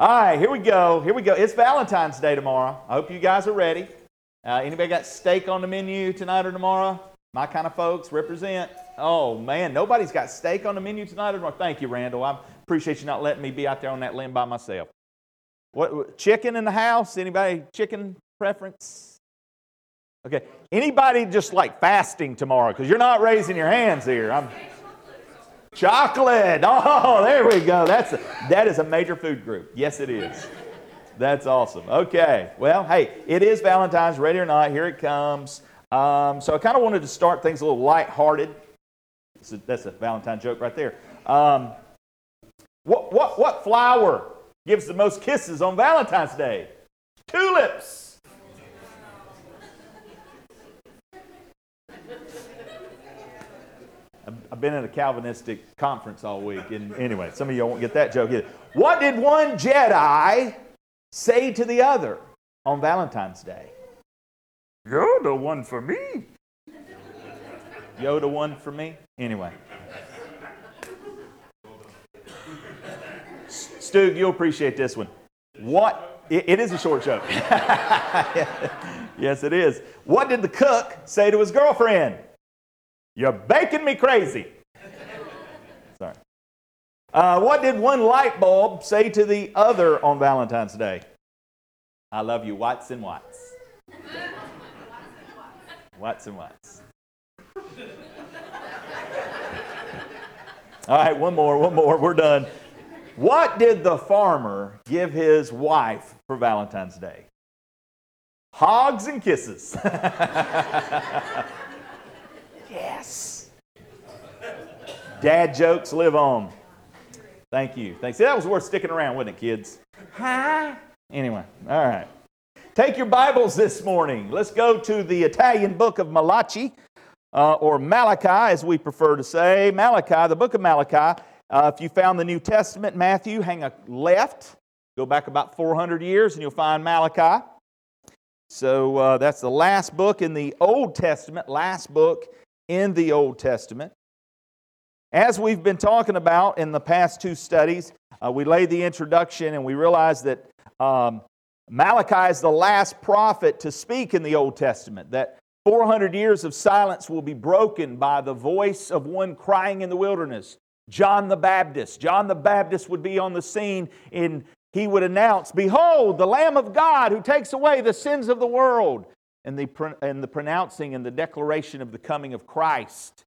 All right, here we go. Here we go. It's Valentine's Day tomorrow. I hope you guys are ready. Uh, anybody got steak on the menu tonight or tomorrow? My kind of folks represent. Oh man, nobody's got steak on the menu tonight or tomorrow. Thank you, Randall. I appreciate you not letting me be out there on that limb by myself. What chicken in the house? Anybody chicken preference? Okay. Anybody just like fasting tomorrow? Because you're not raising your hands here. I'm chocolate. Oh, there we go. That's a, that is a major food group. Yes, it is. That's awesome. Okay. Well, hey, it is Valentine's, ready or not. Here it comes. Um, so I kind of wanted to start things a little lighthearted. That's a, that's a Valentine joke right there. Um, what, what, what flower gives the most kisses on Valentine's Day? Tulips. I've been at a Calvinistic conference all week. And anyway, some of y'all won't get that joke either. What did one Jedi say to the other on Valentine's Day? You're the one for me. Yoda one for me? Anyway. Stu, you'll appreciate this one. What? it, it is a short joke. yes, it is. What did the cook say to his girlfriend? You're baking me crazy. Sorry. Uh, what did one light bulb say to the other on Valentine's Day? I love you, Watts and Watts. Watts and Watts. All right, one more, one more. We're done. What did the farmer give his wife for Valentine's Day? Hogs and kisses. Yes. Dad jokes live on. Thank you. Thanks. See, that was worth sticking around, wasn't it, kids? Hi. Anyway, all right. Take your Bibles this morning. Let's go to the Italian book of Malachi, uh, or Malachi, as we prefer to say. Malachi, the book of Malachi. Uh, if you found the New Testament, Matthew, hang a left. Go back about 400 years and you'll find Malachi. So uh, that's the last book in the Old Testament, last book in the Old Testament. As we've been talking about in the past two studies, uh, we laid the introduction and we realized that um, Malachi is the last prophet to speak in the Old Testament, that 400 years of silence will be broken by the voice of one crying in the wilderness, John the Baptist. John the Baptist would be on the scene and he would announce, Behold, the Lamb of God who takes away the sins of the world and the, and the pronouncing and the declaration of the coming of Christ.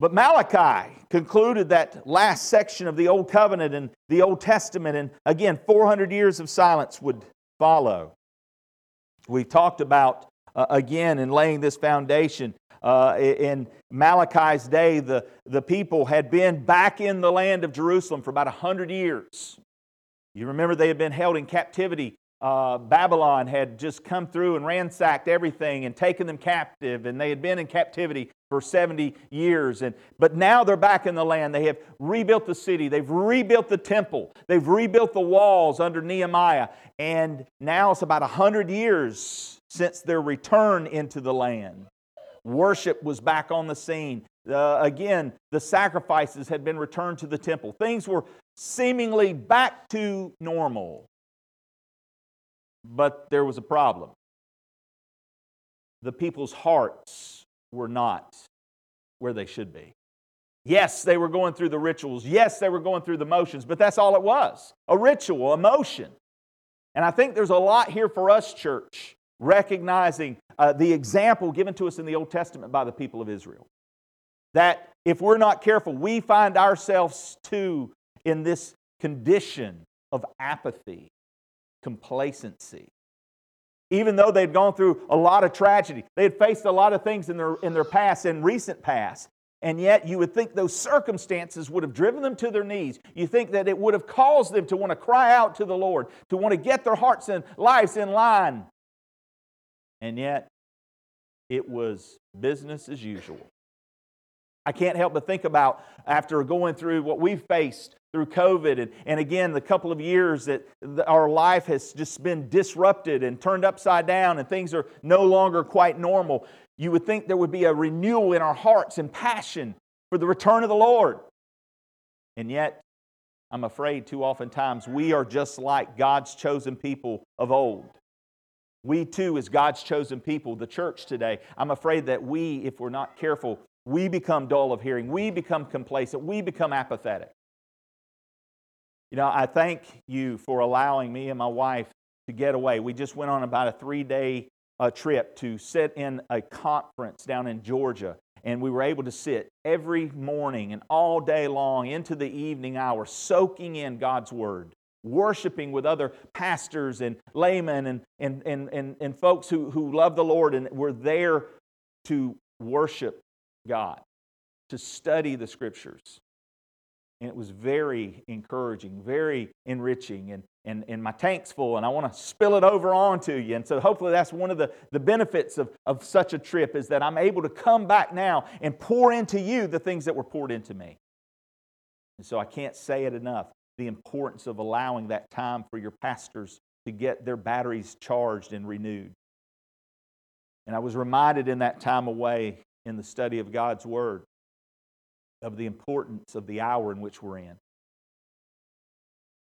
But Malachi concluded that last section of the Old Covenant and the Old Testament, and again, 400 years of silence would follow. We talked about, uh, again, in laying this foundation, uh, in Malachi's day, the, the people had been back in the land of Jerusalem for about 100 years. You remember they had been held in captivity uh, Babylon had just come through and ransacked everything and taken them captive, and they had been in captivity for 70 years. And, but now they're back in the land. They have rebuilt the city, they've rebuilt the temple, they've rebuilt the walls under Nehemiah. And now it's about 100 years since their return into the land. Worship was back on the scene. Uh, again, the sacrifices had been returned to the temple. Things were seemingly back to normal. But there was a problem. The people's hearts were not where they should be. Yes, they were going through the rituals. Yes, they were going through the motions, but that's all it was a ritual, a motion. And I think there's a lot here for us, church, recognizing uh, the example given to us in the Old Testament by the people of Israel. That if we're not careful, we find ourselves too in this condition of apathy complacency. Even though they'd gone through a lot of tragedy, they had faced a lot of things in their, in their past and recent past. And yet, you would think those circumstances would have driven them to their knees. You think that it would have caused them to want to cry out to the Lord, to want to get their hearts and lives in line. And yet, it was business as usual. I can't help but think about after going through what we've faced through COVID, and, and again, the couple of years that our life has just been disrupted and turned upside down, and things are no longer quite normal, you would think there would be a renewal in our hearts and passion for the return of the Lord. And yet, I'm afraid too oftentimes we are just like God's chosen people of old. We too, as God's chosen people, the church today, I'm afraid that we, if we're not careful, we become dull of hearing. We become complacent. We become apathetic. You know, I thank you for allowing me and my wife to get away. We just went on about a three day uh, trip to sit in a conference down in Georgia. And we were able to sit every morning and all day long into the evening hour, soaking in God's Word, worshiping with other pastors and laymen and, and, and, and, and folks who, who love the Lord and were there to worship God, to study the Scriptures. And it was very encouraging, very enriching. And, and, and my tank's full, and I want to spill it over onto you. And so hopefully that's one of the, the benefits of, of such a trip is that I'm able to come back now and pour into you the things that were poured into me. And so I can't say it enough the importance of allowing that time for your pastors to get their batteries charged and renewed. And I was reminded in that time away in the study of God's Word of the importance of the hour in which we're in.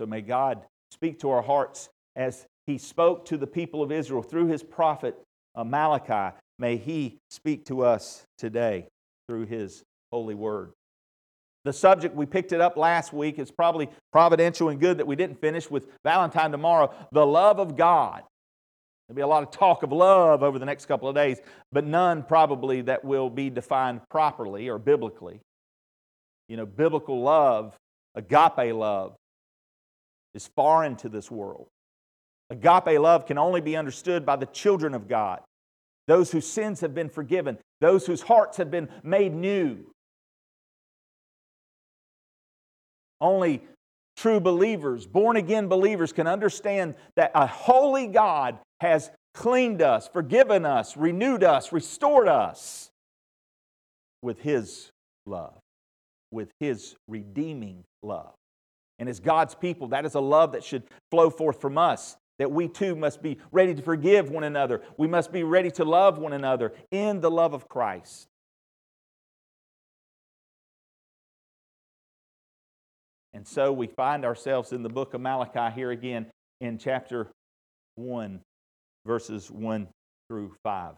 So may God speak to our hearts as He spoke to the people of Israel through His prophet uh, Malachi. May He speak to us today through His holy word. The subject, we picked it up last week. It's probably providential and good that we didn't finish with Valentine tomorrow. The love of God. There'll be a lot of talk of love over the next couple of days, but none probably that will be defined properly or biblically. You know, biblical love, agape love, is foreign to this world. Agape love can only be understood by the children of God, those whose sins have been forgiven, those whose hearts have been made new. Only true believers, born again believers, can understand that a holy God has cleaned us, forgiven us, renewed us, restored us with His love with His redeeming love. And as God's people, that is a love that should flow forth from us. That we too must be ready to forgive one another. We must be ready to love one another in the love of Christ. And so we find ourselves in the book of Malachi here again in chapter 1, verses 1 through 5.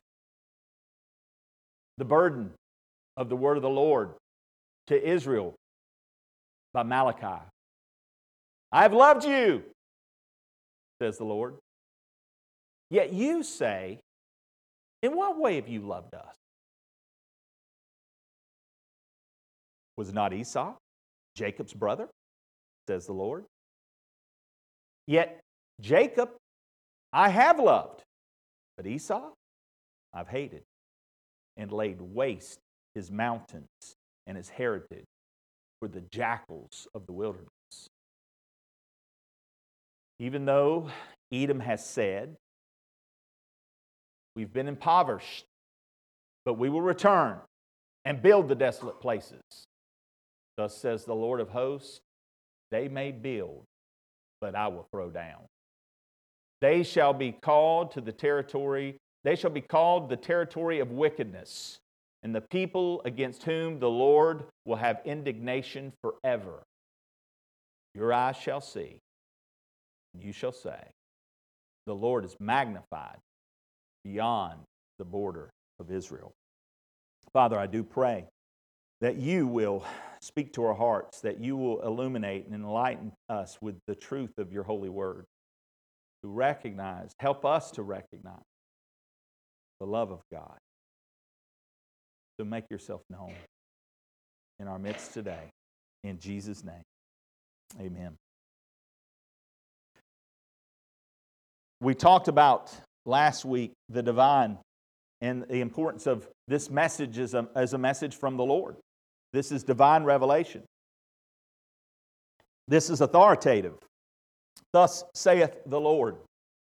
The burden of the word of the Lord to Israel by Malachi. I have loved you, says the Lord. Yet you say, In what way have you loved us? Was not Esau Jacob's brother, says the Lord? Yet Jacob I have loved, but Esau I've hated and laid waste his mountains and his heritage for the jackals of the wilderness. Even though Edom has said, We've been impoverished, but we will return and build the desolate places. Thus says the Lord of hosts, They may build, but I will throw down. They shall be called to the territory, they shall be called the territory of wickedness and the people against whom the Lord will have indignation forever. Your eyes shall see, and you shall say, The Lord is magnified beyond the border of Israel. Father, I do pray that you will speak to our hearts, that you will illuminate and enlighten us with the truth of your holy word. To recognize, help us to recognize the love of God so make yourself known in our midst today. In Jesus' name, amen. We talked about last week the divine and the importance of this message as a, as a message from the Lord. This is divine revelation. This is authoritative. Thus saith the Lord.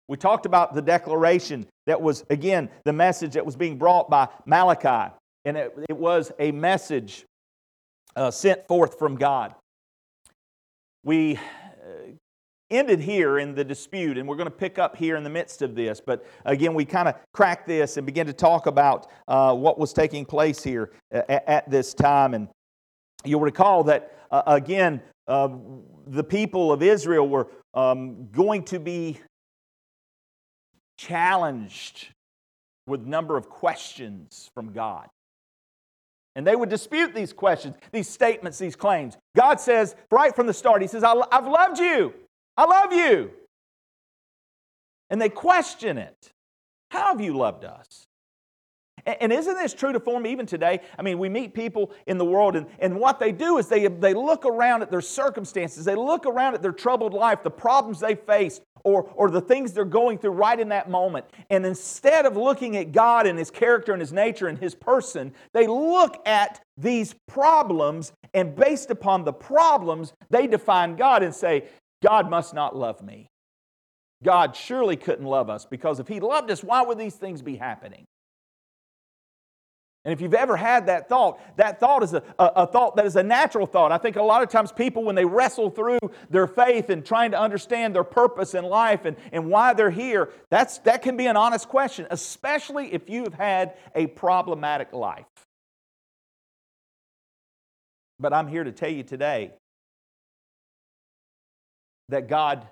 We talked about the declaration that was, again, the message that was being brought by Malachi and it, it was a message uh, sent forth from God. We uh, ended here in the dispute, and we're going to pick up here in the midst of this. But again, we kind of cracked this and began to talk about uh, what was taking place here at, at, this time. And you'll recall that, uh, again, uh, the people of Israel were um, going to be challenged with a number of questions from God. And they would dispute these questions, these statements, these claims. God says, right from the start, He says, I've loved you. I love you. And they question it. How have you loved us? And isn't this true to form even today? I mean, we meet people in the world, and, and what they do is they, they look around at their circumstances, they look around at their troubled life, the problems they face, or, or the things they're going through right in that moment. And instead of looking at God and His character and His nature and His person, they look at these problems, and based upon the problems, they define God and say, God must not love me. God surely couldn't love us because if He loved us, why would these things be happening? And if you've ever had that thought, that thought is a, a, a, thought that is a natural thought. I think a lot of times people, when they wrestle through their faith and trying to understand their purpose in life and, and why they're here, that's, that can be an honest question, especially if you have had a problematic life. But I'm here to tell you today that God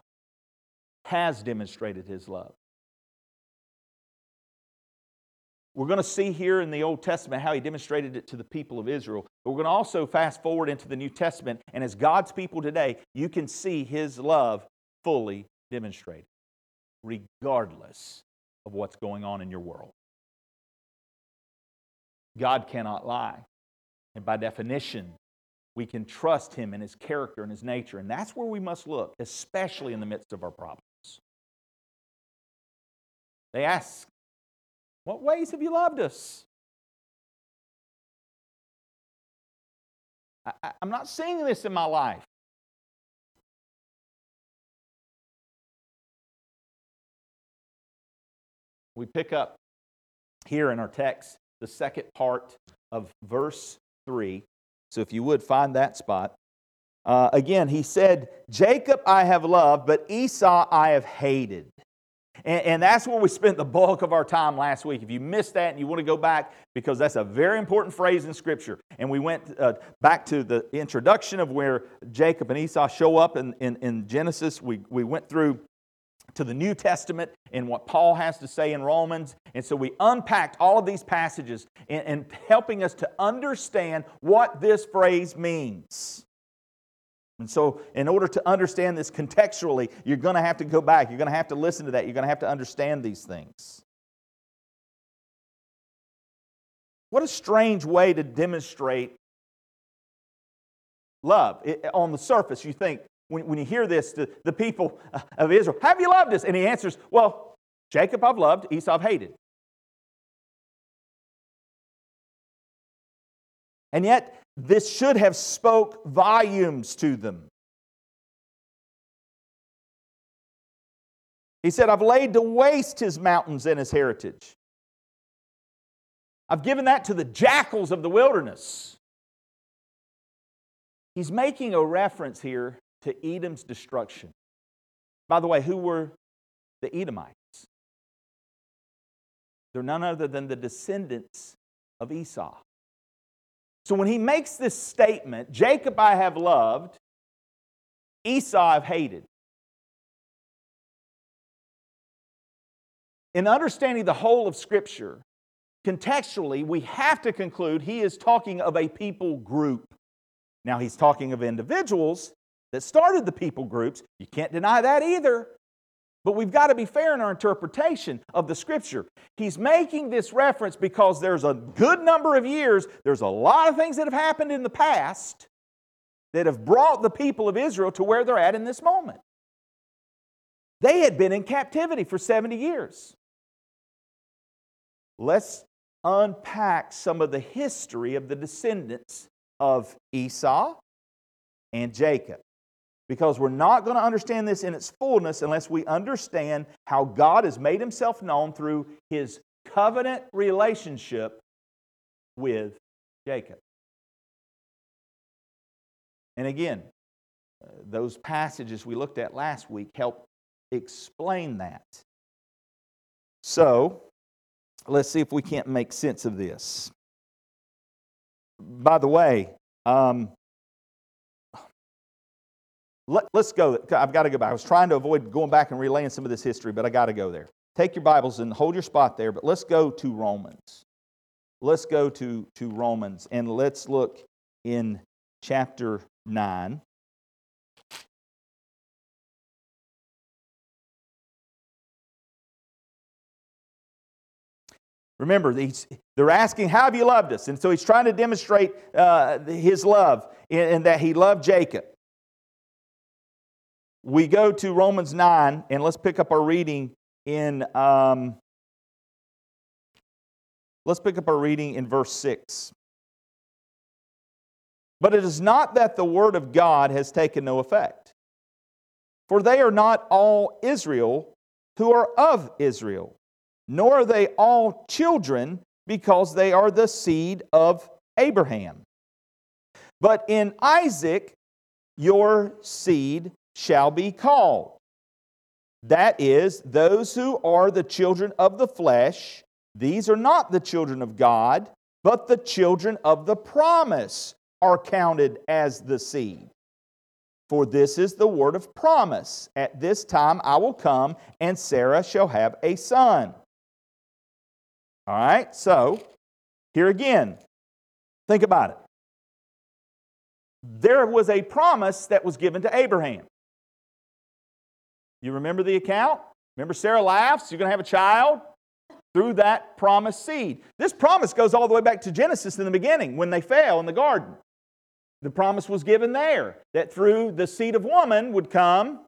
has demonstrated His love. We're going to see here in the Old Testament how he demonstrated it to the people of Israel. But we're going to also fast forward into the New Testament, and as God's people today, you can see his love fully demonstrated, regardless of what's going on in your world. God cannot lie. And by definition, we can trust him in his character and his nature. And that's where we must look, especially in the midst of our problems. They ask what ways have you loved us? I, am not seeing this in my life. We pick up here in our text the second part of verse 3. So if you would find that spot. Uh, again, he said, Jacob I have loved, but Esau I have hated. And, and, that's where we spent the bulk of our time last week. If you missed that and you want to go back, because that's a very important phrase in Scripture. And we went uh, back to the introduction of where Jacob and Esau show up in, in, in Genesis. We, we went through to the New Testament and what Paul has to say in Romans. And so we unpacked all of these passages and, and helping us to understand what this phrase means. And so, in order to understand this contextually, you're going to have to go back. You're going to have to listen to that. You're going to have to understand these things. What a strange way to demonstrate love. It, on the surface, you think, when, when you hear this to the people of Israel, have you loved us? And he answers, well, Jacob I've loved, Esau I've hated. And yet, this should have spoke volumes to them. He said, I've laid to waste his mountains and his heritage. I've given that to the jackals of the wilderness. He's making a reference here to Edom's destruction. By the way, who were the Edomites? They're none other than the descendants of Esau. So when he makes this statement, Jacob I have loved, Esau I've hated. In understanding the whole of Scripture, contextually, we have to conclude he is talking of a people group. Now, he's talking of individuals that started the people groups. You can't deny that either. But we've got to be fair in our interpretation of the scripture. He's making this reference because there's a good number of years, there's a lot of things that have happened in the past that have brought the people of Israel to where they're at in this moment. They had been in captivity for 70 years. Let's unpack some of the history of the descendants of Esau and Jacob because we're not going to understand this in its fullness unless we understand how God has made himself known through his covenant relationship with Jacob. And again, uh, those passages we looked at last week help explain that. So, let's see if we can't make sense of this. By the way, um, Let, us go. I've got to go back. I was trying to avoid going back and relaying some of this history, but I got to go there. Take your Bibles and hold your spot there, but let's go to Romans. Let's go to, to Romans and let's look in chapter 9. Remember, they're asking, How have you loved us? And so he's trying to demonstrate uh, his love and that he loved Jacob. We go to Romans 9, and let's pick up our reading in. Um, let's pick up our reading in verse 6. But it is not that the word of God has taken no effect. For they are not all Israel who are of Israel nor are they all children because they are the seed of Abraham. But in Isaac your seed shall be called. That is, those who are the children of the flesh, these are not the children of God, but the children of the promise are counted as the seed. For this is the word of promise. At this time I will come, and Sarah shall have a son. All right, so here again, think about it. There was a promise that was given to Abraham. You remember the account? Remember Sarah laughs, you're going to have a child through that promised seed. This promise goes all the way back to Genesis in the beginning when they fell in the garden. The promise was given there that through the seed of woman would come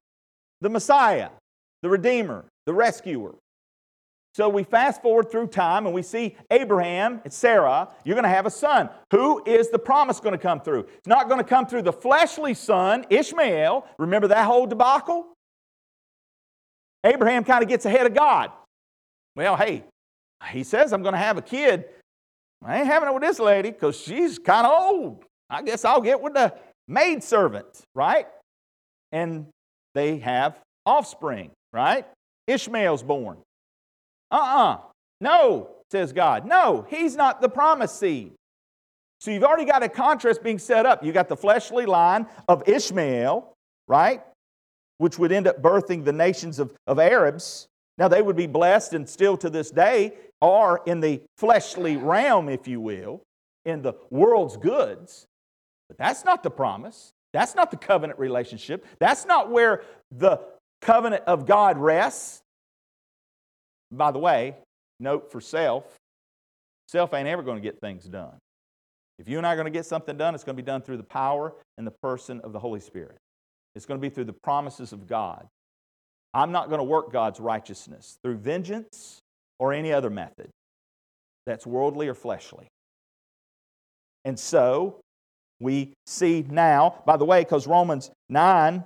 the Messiah, the Redeemer, the rescuer. So we fast forward through time and we see Abraham and Sarah, you're going to have a son. Who is the promise going to come through? It's not going to come through the fleshly son, Ishmael. Remember that whole debacle? Abraham kind of gets ahead of God. Well, hey, he says I'm going to have a kid. I ain't having it with this lady because she's kind of old. I guess I'll get with the maidservant, right? And they have offspring, right? Ishmael's born. Uh uh-uh. uh No, says God. No, he's not the promised seed. So you've already got a contrast being set up. You got the fleshly line of Ishmael, right? Which would end up birthing the nations of, of Arabs. Now they would be blessed and still to this day are in the fleshly realm, if you will, in the world's goods. But that's not the promise. That's not the covenant relationship. That's not where the covenant of God rests. By the way, note for self self ain't ever going to get things done. If you and I are going to get something done, it's going to be done through the power and the person of the Holy Spirit. It's going to be through the promises of God. I'm not going to work God's righteousness through vengeance or any other method that's worldly or fleshly. And so we see now, by the way, because Romans 9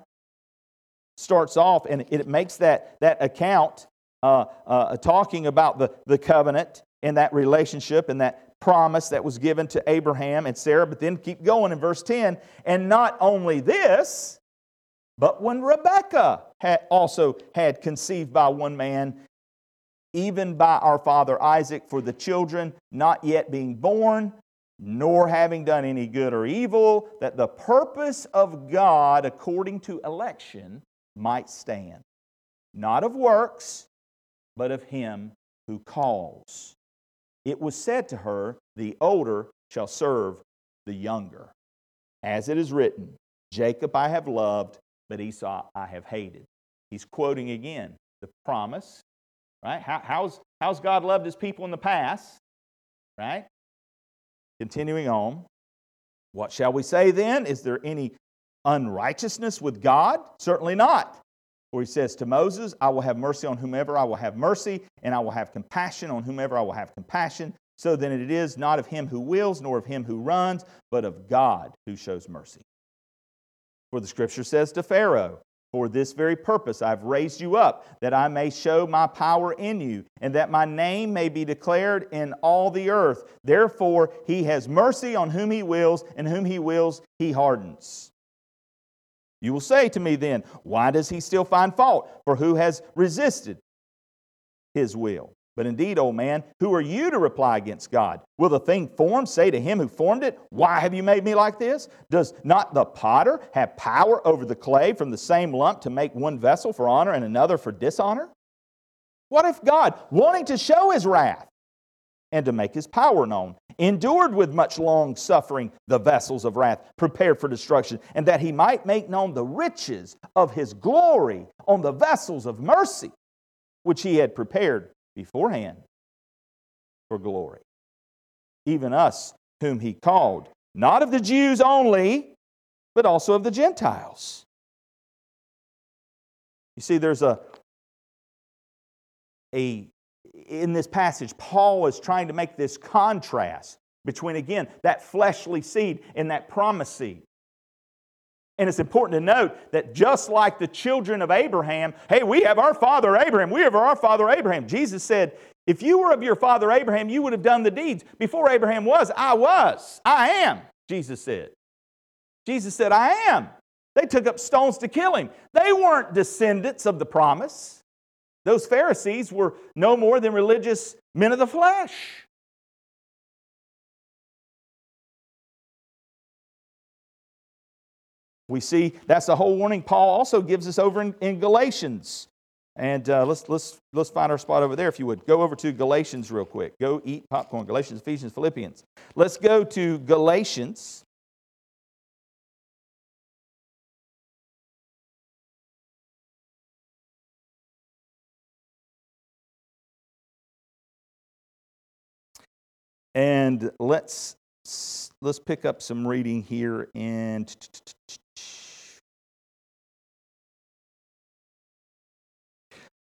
starts off and it makes that, that account uh, uh, talking about the, the covenant and that relationship and that promise that was given to Abraham and Sarah. But then keep going in verse 10. And not only this, but when Rebekah had also had conceived by one man, even by our father Isaac, for the children not yet being born, nor having done any good or evil, that the purpose of God according to election might stand, not of works, but of him who calls. It was said to her, The older shall serve the younger. As it is written, Jacob I have loved, but Esau I have hated. He's quoting again the promise, right? How, how's, how's God loved his people in the past, right? Continuing on, what shall we say then? Is there any unrighteousness with God? Certainly not where he says to Moses, I will have mercy on whomever I will have mercy, and I will have compassion on whomever I will have compassion. So then it is not of him who wills, nor of him who runs, but of God who shows mercy. For the scripture says to Pharaoh, For this very purpose I've raised you up, that I may show my power in you, and that my name may be declared in all the earth. Therefore he has mercy on whom he wills, and whom he wills he hardens. You will say to me then, Why does he still find fault? For who has resisted his will? But indeed, O man, who are you to reply against God? Will the thing formed say to him who formed it, Why have you made me like this? Does not the potter have power over the clay from the same lump to make one vessel for honor and another for dishonor? What if God, wanting to show his wrath and to make his power known, endured with much long suffering the vessels of wrath prepared for destruction, and that he might make known the riches of his glory on the vessels of mercy, which he had prepared beforehand for glory. Even us, whom he called, not of the Jews only, but also of the Gentiles. You see, there's a, a in this passage, Paul is trying to make this contrast between, again, that fleshly seed and that promise seed. And it's important to note that just like the children of Abraham, hey, we have our father Abraham, we have our father Abraham. Jesus said, if you were of your father Abraham, you would have done the deeds. Before Abraham was, I was. I am, Jesus said. Jesus said, I am. They took up stones to kill him. They weren't descendants of the promise. Those Pharisees were no more than religious men of the flesh. We see that's the whole warning Paul also gives us over in, in Galatians. And uh, let's, let's, let's find our spot over there, if you would. Go over to Galatians real quick. Go eat popcorn. Galatians, Ephesians, Philippians. Let's go to Galatians. And let's let's pick up some reading here and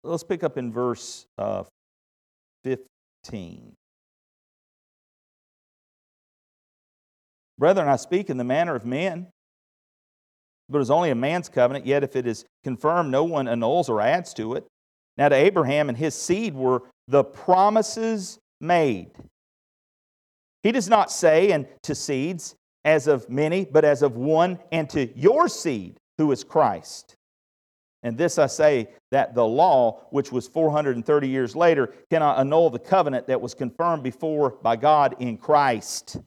Let's pick up in verse uh, 15. Brethren, I speak in the manner of men, but it is only a man's covenant, yet if it is confirmed, no one annuls or adds to it. Now, to Abraham and his seed were the promises made. He does not say, and to seeds, as of many, but as of one, and to your seed, who is Christ. And this I say that the law, which was 430 years later, cannot annul the covenant that was confirmed before by God in Christ,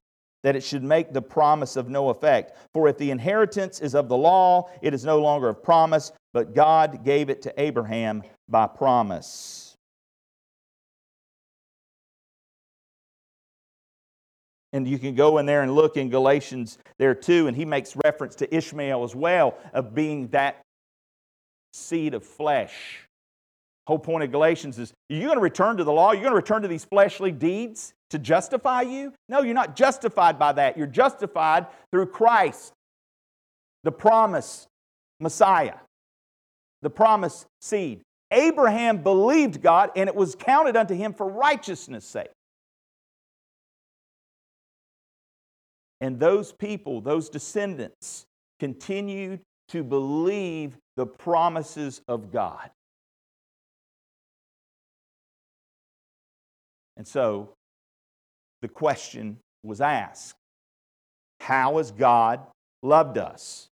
that it should make the promise of no effect. For if the inheritance is of the law, it is no longer of promise, but God gave it to Abraham by promise. And you can go in there and look in Galatians there too, and he makes reference to Ishmael as well, of being that seed of flesh. Whole point of Galatians is you going to return to the law? You're going to return to these fleshly deeds to justify you? No, you're not justified by that. You're justified through Christ, the promised Messiah, the promised seed. Abraham believed God, and it was counted unto him for righteousness' sake. And those people, those descendants, continued to believe the promises of God. And so the question was asked How has God loved us?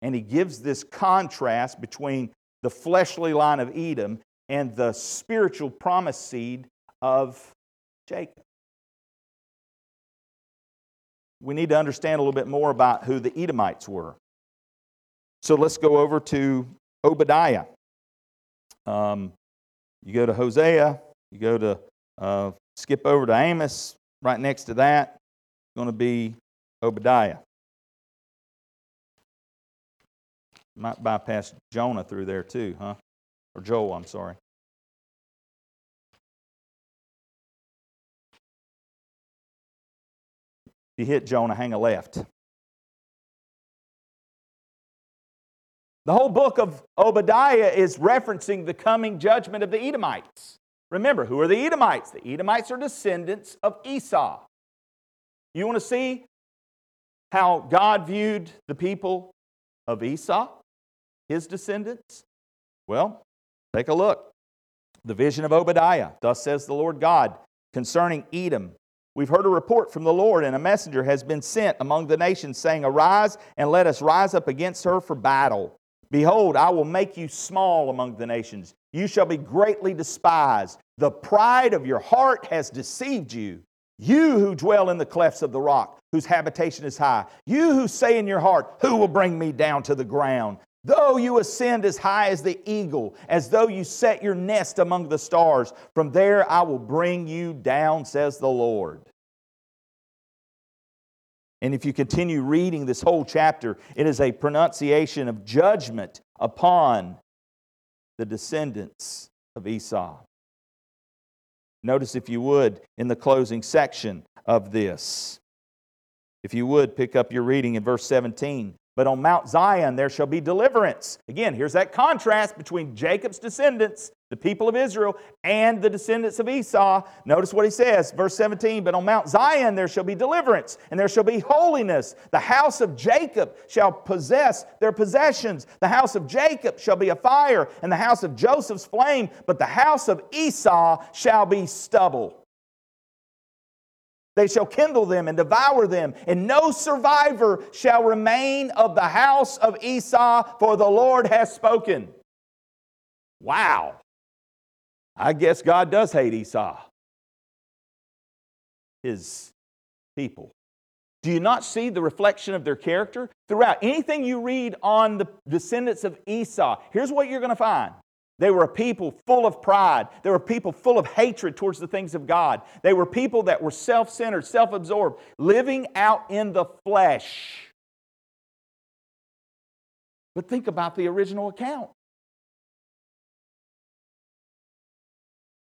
And he gives this contrast between the fleshly line of Edom and the spiritual promise seed of Jacob. We need to understand a little bit more about who the Edomites were. So let's go over to Obadiah. Um, you go to Hosea, you go to uh, skip over to Amos, right next to that, going to be Obadiah. Might bypass Jonah through there too, huh? Or Joel, I'm sorry. If you hit Jonah, hang a left. The whole book of Obadiah is referencing the coming judgment of the Edomites. Remember, who are the Edomites? The Edomites are descendants of Esau. You want to see how God viewed the people of Esau, his descendants? Well, take a look. The vision of Obadiah. Thus says the Lord God concerning Edom. We've heard a report from the Lord, and a messenger has been sent among the nations, saying, Arise and let us rise up against her for battle. Behold, I will make you small among the nations. You shall be greatly despised. The pride of your heart has deceived you. You who dwell in the clefts of the rock, whose habitation is high. You who say in your heart, Who will bring me down to the ground? Though you ascend as high as the eagle, as though you set your nest among the stars, from there I will bring you down, says the Lord. And if you continue reading this whole chapter, it is a pronunciation of judgment upon the descendants of Esau. Notice, if you would, in the closing section of this, if you would pick up your reading in verse 17. But on Mount Zion there shall be deliverance. Again, here's that contrast between Jacob's descendants, the people of Israel, and the descendants of Esau. Notice what he says, verse 17 But on Mount Zion there shall be deliverance, and there shall be holiness. The house of Jacob shall possess their possessions. The house of Jacob shall be a fire, and the house of Joseph's flame, but the house of Esau shall be stubble. They shall kindle them and devour them, and no survivor shall remain of the house of Esau, for the Lord has spoken. Wow. I guess God does hate Esau, his people. Do you not see the reflection of their character? Throughout anything you read on the descendants of Esau, here's what you're going to find they were a people full of pride. They were people full of hatred towards the things of God. They were people that were self centered, self absorbed, living out in the flesh. But think about the original account.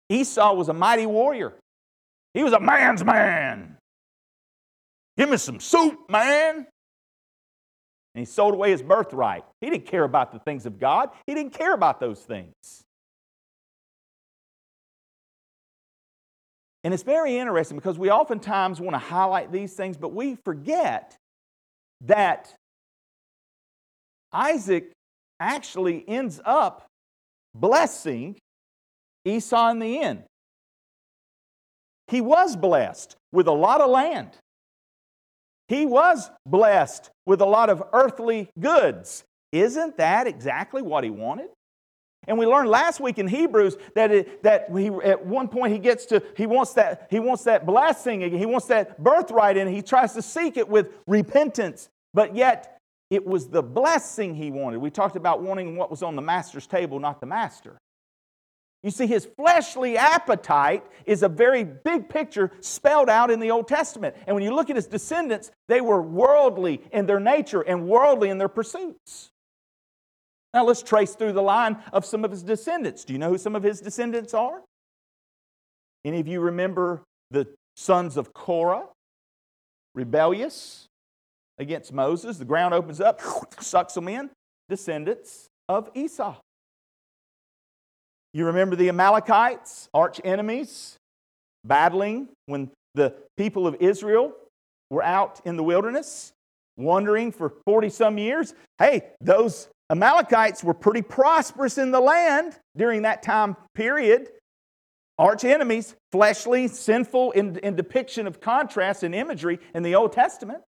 Esau was a mighty warrior, he was a man's man. Give me some soup, man. And he sold away his birthright. He didn't care about the things of God, he didn't care about those things. And it's very interesting because we oftentimes want to highlight these things, but we forget that Isaac actually ends up blessing Esau in the end. He was blessed with a lot of land. He was blessed with a lot of earthly goods. Isn't that exactly what he wanted? And we learned last week in Hebrews that, it, that he, at one point he gets to, he wants, that, he wants that blessing, he wants that birthright, and he tries to seek it with repentance. But yet, it was the blessing he wanted. We talked about wanting what was on the master's table, not the master. You see, his fleshly appetite is a very big picture spelled out in the Old Testament. And when you look at his descendants, they were worldly in their nature and worldly in their pursuits. Now let's trace through the line of some of his descendants. Do you know who some of his descendants are? Any of you remember the sons of Korah? Rebellious against Moses. The ground opens up, sucks them in. Descendants of Esau. You remember the Amalekites, arch enemies, battling when the people of Israel were out in the wilderness, wandering for 40 some years. Hey, those Amalekites were pretty prosperous in the land during that time period. Arch enemies, fleshly, sinful in, in depiction of contrast and imagery in the Old Testament.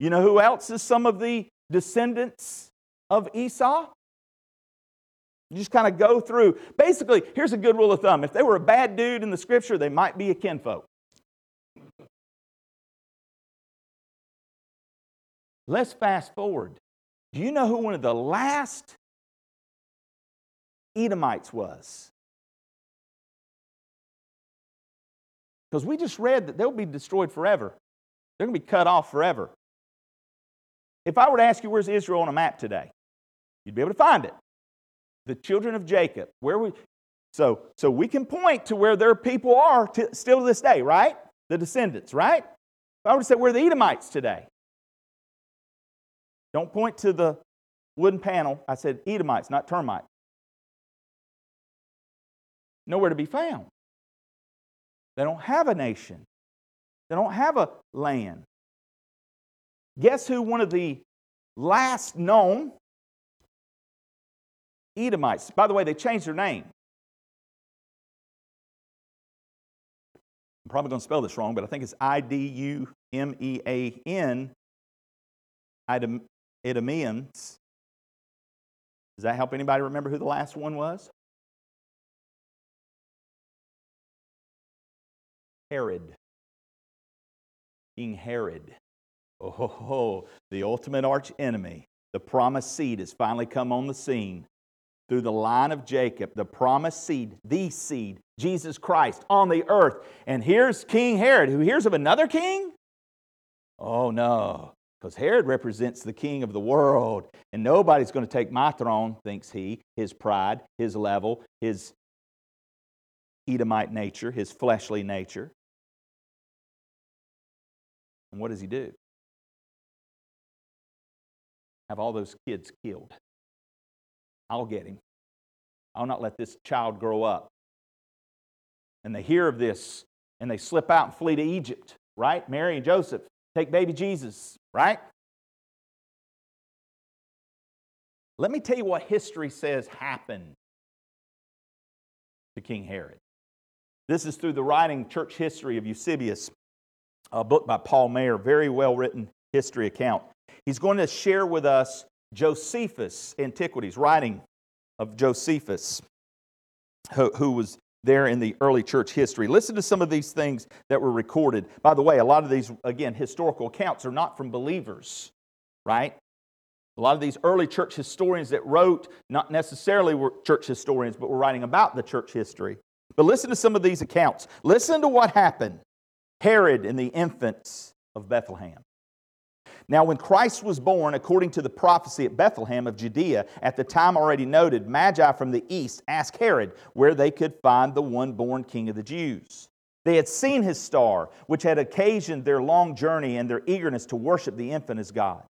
You know who else is some of the descendants of Esau? You just kind of go through. Basically, here's a good rule of thumb if they were a bad dude in the scripture, they might be a kinfolk. Let's fast forward. Do you know who one of the last Edomites was? Because we just read that they'll be destroyed forever. They're going to be cut off forever. If I were to ask you, where's Israel on a map today? You'd be able to find it the children of Jacob. Where we, so, so we can point to where their people are to, still to this day, right? The descendants, right? I would say we're the Edomites today. Don't point to the wooden panel. I said Edomites, not termites. Nowhere to be found. They don't have a nation. They don't have a land. Guess who one of the last known Edomites. By the way, they changed their name. I'm probably going to spell this wrong, but I think it's I D U M E A N, Idumeans. Does that help anybody remember who the last one was? Herod. King Herod. Oh, the ultimate arch enemy. The promised seed has finally come on the scene through the line of Jacob, the promised seed, the seed, Jesus Christ on the earth. And here's King Herod, who hears of another king? Oh no, because Herod represents the king of the world, and nobody's going to take my throne, thinks he, his pride, his level, his Edomite nature, his fleshly nature. And what does he do? Have all those kids killed. I'll get him. I'll not let this child grow up. And they hear of this and they slip out and flee to Egypt, right? Mary and Joseph take baby Jesus, right? Let me tell you what history says happened to King Herod. This is through the writing Church History of Eusebius, a book by Paul Maier, very well written history account. He's going to share with us Josephus' Antiquities, writing of Josephus, who, who was there in the early church history. Listen to some of these things that were recorded. By the way, a lot of these, again, historical accounts are not from believers, right? A lot of these early church historians that wrote, not necessarily were church historians, but were writing about the church history. But listen to some of these accounts. Listen to what happened. Herod and the infants of Bethlehem. Now, when Christ was born, according to the prophecy at Bethlehem of Judea, at the time already noted, Magi from the east asked Herod where they could find the one born king of the Jews. They had seen his star, which had occasioned their long journey and their eagerness to worship the infant as God.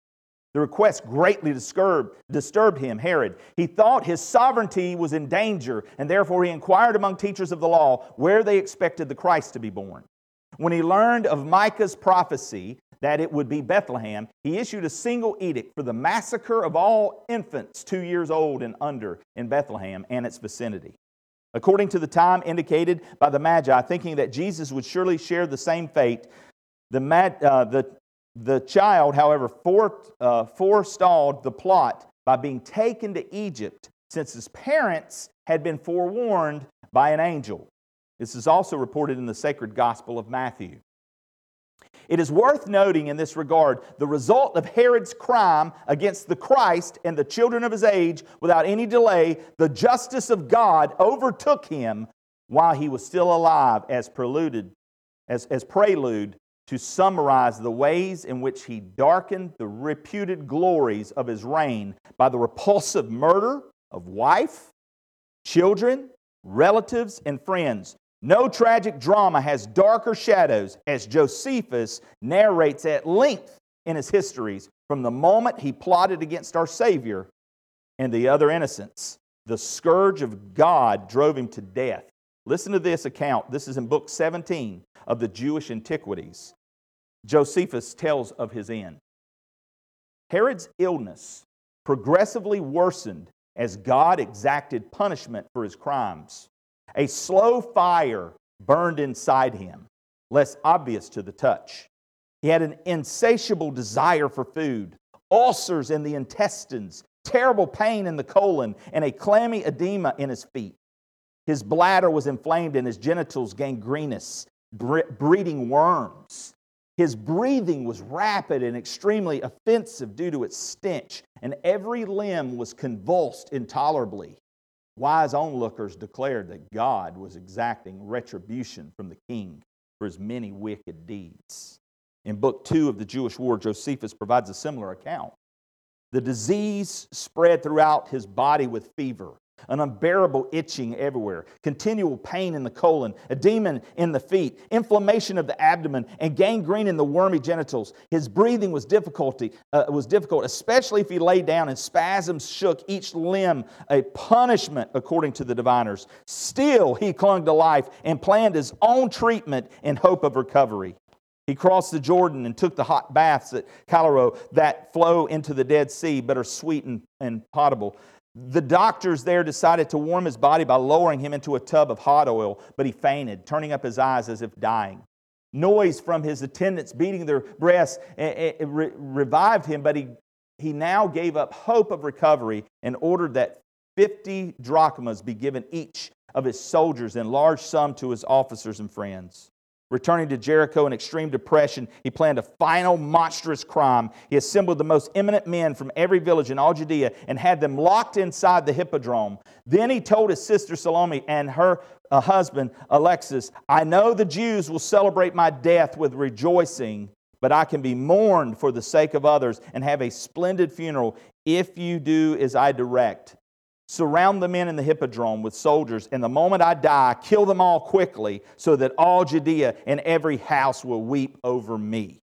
The request greatly disturbed, him, Herod. He thought his sovereignty was in danger, and therefore he inquired among teachers of the law where they expected the Christ to be born. When he learned of Micah's prophecy that it would be Bethlehem, he issued a single edict for the massacre of all infants two years old and under in Bethlehem and its vicinity. According to the time indicated by the Magi, thinking that Jesus would surely share the same fate, the, uh, the, the child, however, fore, uh, forestalled the plot by being taken to Egypt since his parents had been forewarned by an angel. This is also reported in the sacred gospel of Matthew. It is worth noting in this regard the result of Herod's crime against the Christ and the children of his age without any delay, the justice of God overtook him while he was still alive as preluded as, as prelude to summarize the ways in which he darkened the reputed glories of his reign by the repulsive murder of wife, children, relatives, and friends no tragic drama has darker shadows, as Josephus narrates at length in his histories from the moment he plotted against our Savior and the other innocents. The scourge of God drove him to death. Listen to this account. This is in Book 17 of the Jewish Antiquities. Josephus tells of his end. Herod's illness progressively worsened as God exacted punishment for his crimes. A slow fire burned inside him, less obvious to the touch. He had an insatiable desire for food, ulcers in the intestines, terrible pain in the colon, and a clammy edema in his feet. His bladder was inflamed and his genitals gangrenous, breeding worms. His breathing was rapid and extremely offensive due to its stench, and every limb was convulsed intolerably. Wise onlookers declared that God was exacting retribution from the king for his many wicked deeds. In Book 2 of the Jewish War, Josephus provides a similar account. The disease spread throughout his body with fever an unbearable itching everywhere, continual pain in the colon, edema in the feet, inflammation of the abdomen, and gangrene in the wormy genitals. His breathing was difficulty uh, was difficult, especially if he lay down, and spasms shook each limb, a punishment according to the diviners. Still, he clung to life and planned his own treatment in hope of recovery. He crossed the Jordan and took the hot baths at Callirrhoe that flow into the Dead Sea, but are sweet and, and potable. The doctors there decided to warm his body by lowering him into a tub of hot oil, but he fainted, turning up his eyes as if dying. Noise from his attendants beating their breasts eh, eh, revived him, but he, he now gave up hope of recovery and ordered that 50 drachmas be given each of his soldiers and large sum to his officers and friends. Returning to Jericho in extreme depression, he planned a final monstrous crime. He assembled the most eminent men from every village in all Judea and had them locked inside the hippodrome. Then he told his sister Salome and her uh, husband Alexas, I know the Jews will celebrate my death with rejoicing, but I can be mourned for the sake of others and have a splendid funeral if you do as I direct. Surround the men in the hippodrome with soldiers, and the moment I die, kill them all quickly, so that all Judea and every house will weep over me.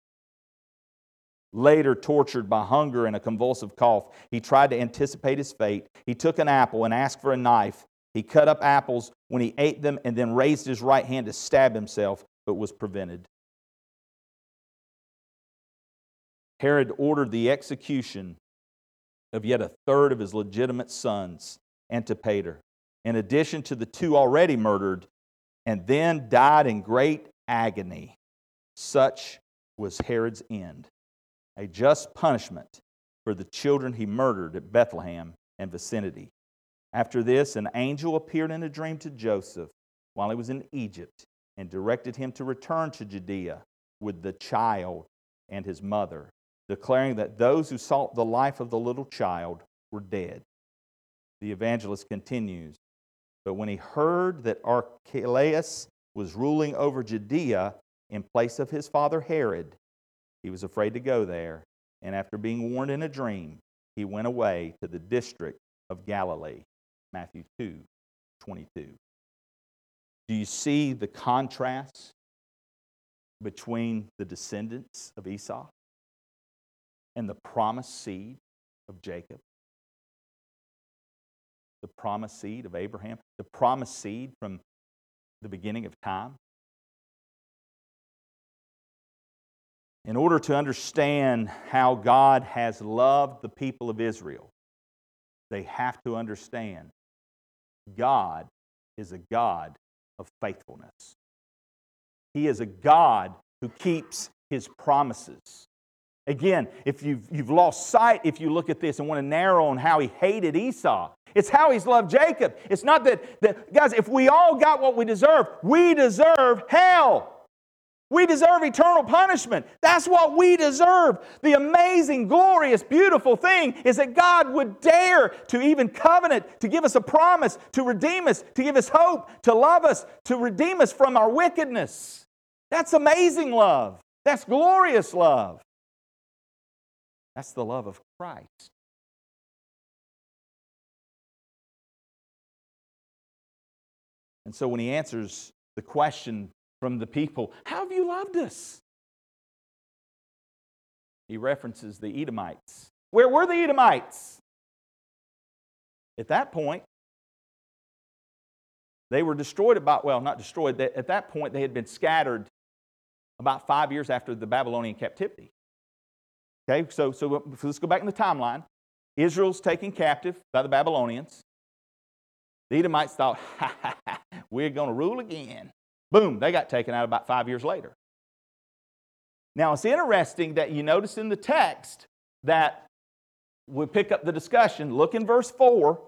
Later, tortured by hunger and a convulsive cough, he tried to anticipate his fate. He took an apple and asked for a knife. He cut up apples when he ate them and then raised his right hand to stab himself, but was prevented. Herod ordered the execution of yet a third of his legitimate sons, Antipater, in addition to the two already murdered, and then died in great agony. Such was Herod's end, a just punishment for the children he murdered at Bethlehem and vicinity. After this, an angel appeared in a dream to Joseph while he was in Egypt and directed him to return to Judea with the child and his mother declaring that those who sought the life of the little child were dead. The evangelist continues But when he heard that Archelaus was ruling over Judea in place of his father Herod, he was afraid to go there. And after being warned in a dream, he went away to the district of Galilee. Matthew 2 22. Do you see the contrast between the descendants of Esau? And the promised seed of Jacob, the promised seed of Abraham, the promised seed from the beginning of time. In order to understand how God has loved the people of Israel, they have to understand God is a God of faithfulness. He is a God who keeps his promises. Again, if you've, you've lost sight, if you look at this and want to narrow on how he hated Esau, it's how he's loved Jacob. It's not that, that, guys, if we all got what we deserve, we deserve hell. We deserve eternal punishment. That's what we deserve. The amazing, glorious, beautiful thing is that God would dare to even covenant, to give us a promise, to redeem us, to give us hope, to love us, to redeem us from our wickedness. That's amazing love. That's glorious love. That's the love of Christ. And so when he answers the question from the people, How have you loved us? He references the Edomites. Where were the Edomites? At that point, they were destroyed about, well, not destroyed, at that point they had been scattered about five years after the Babylonian captivity. Okay, so, uh, so let's go back in the timeline. Israel's taken captive by the Babylonians. The Edomites thought, ha, ha, ha, we're going to rule again. Boom, they got taken out about five years later. Now, it's interesting that you notice in the text that we pick up the discussion. Look in verse 4.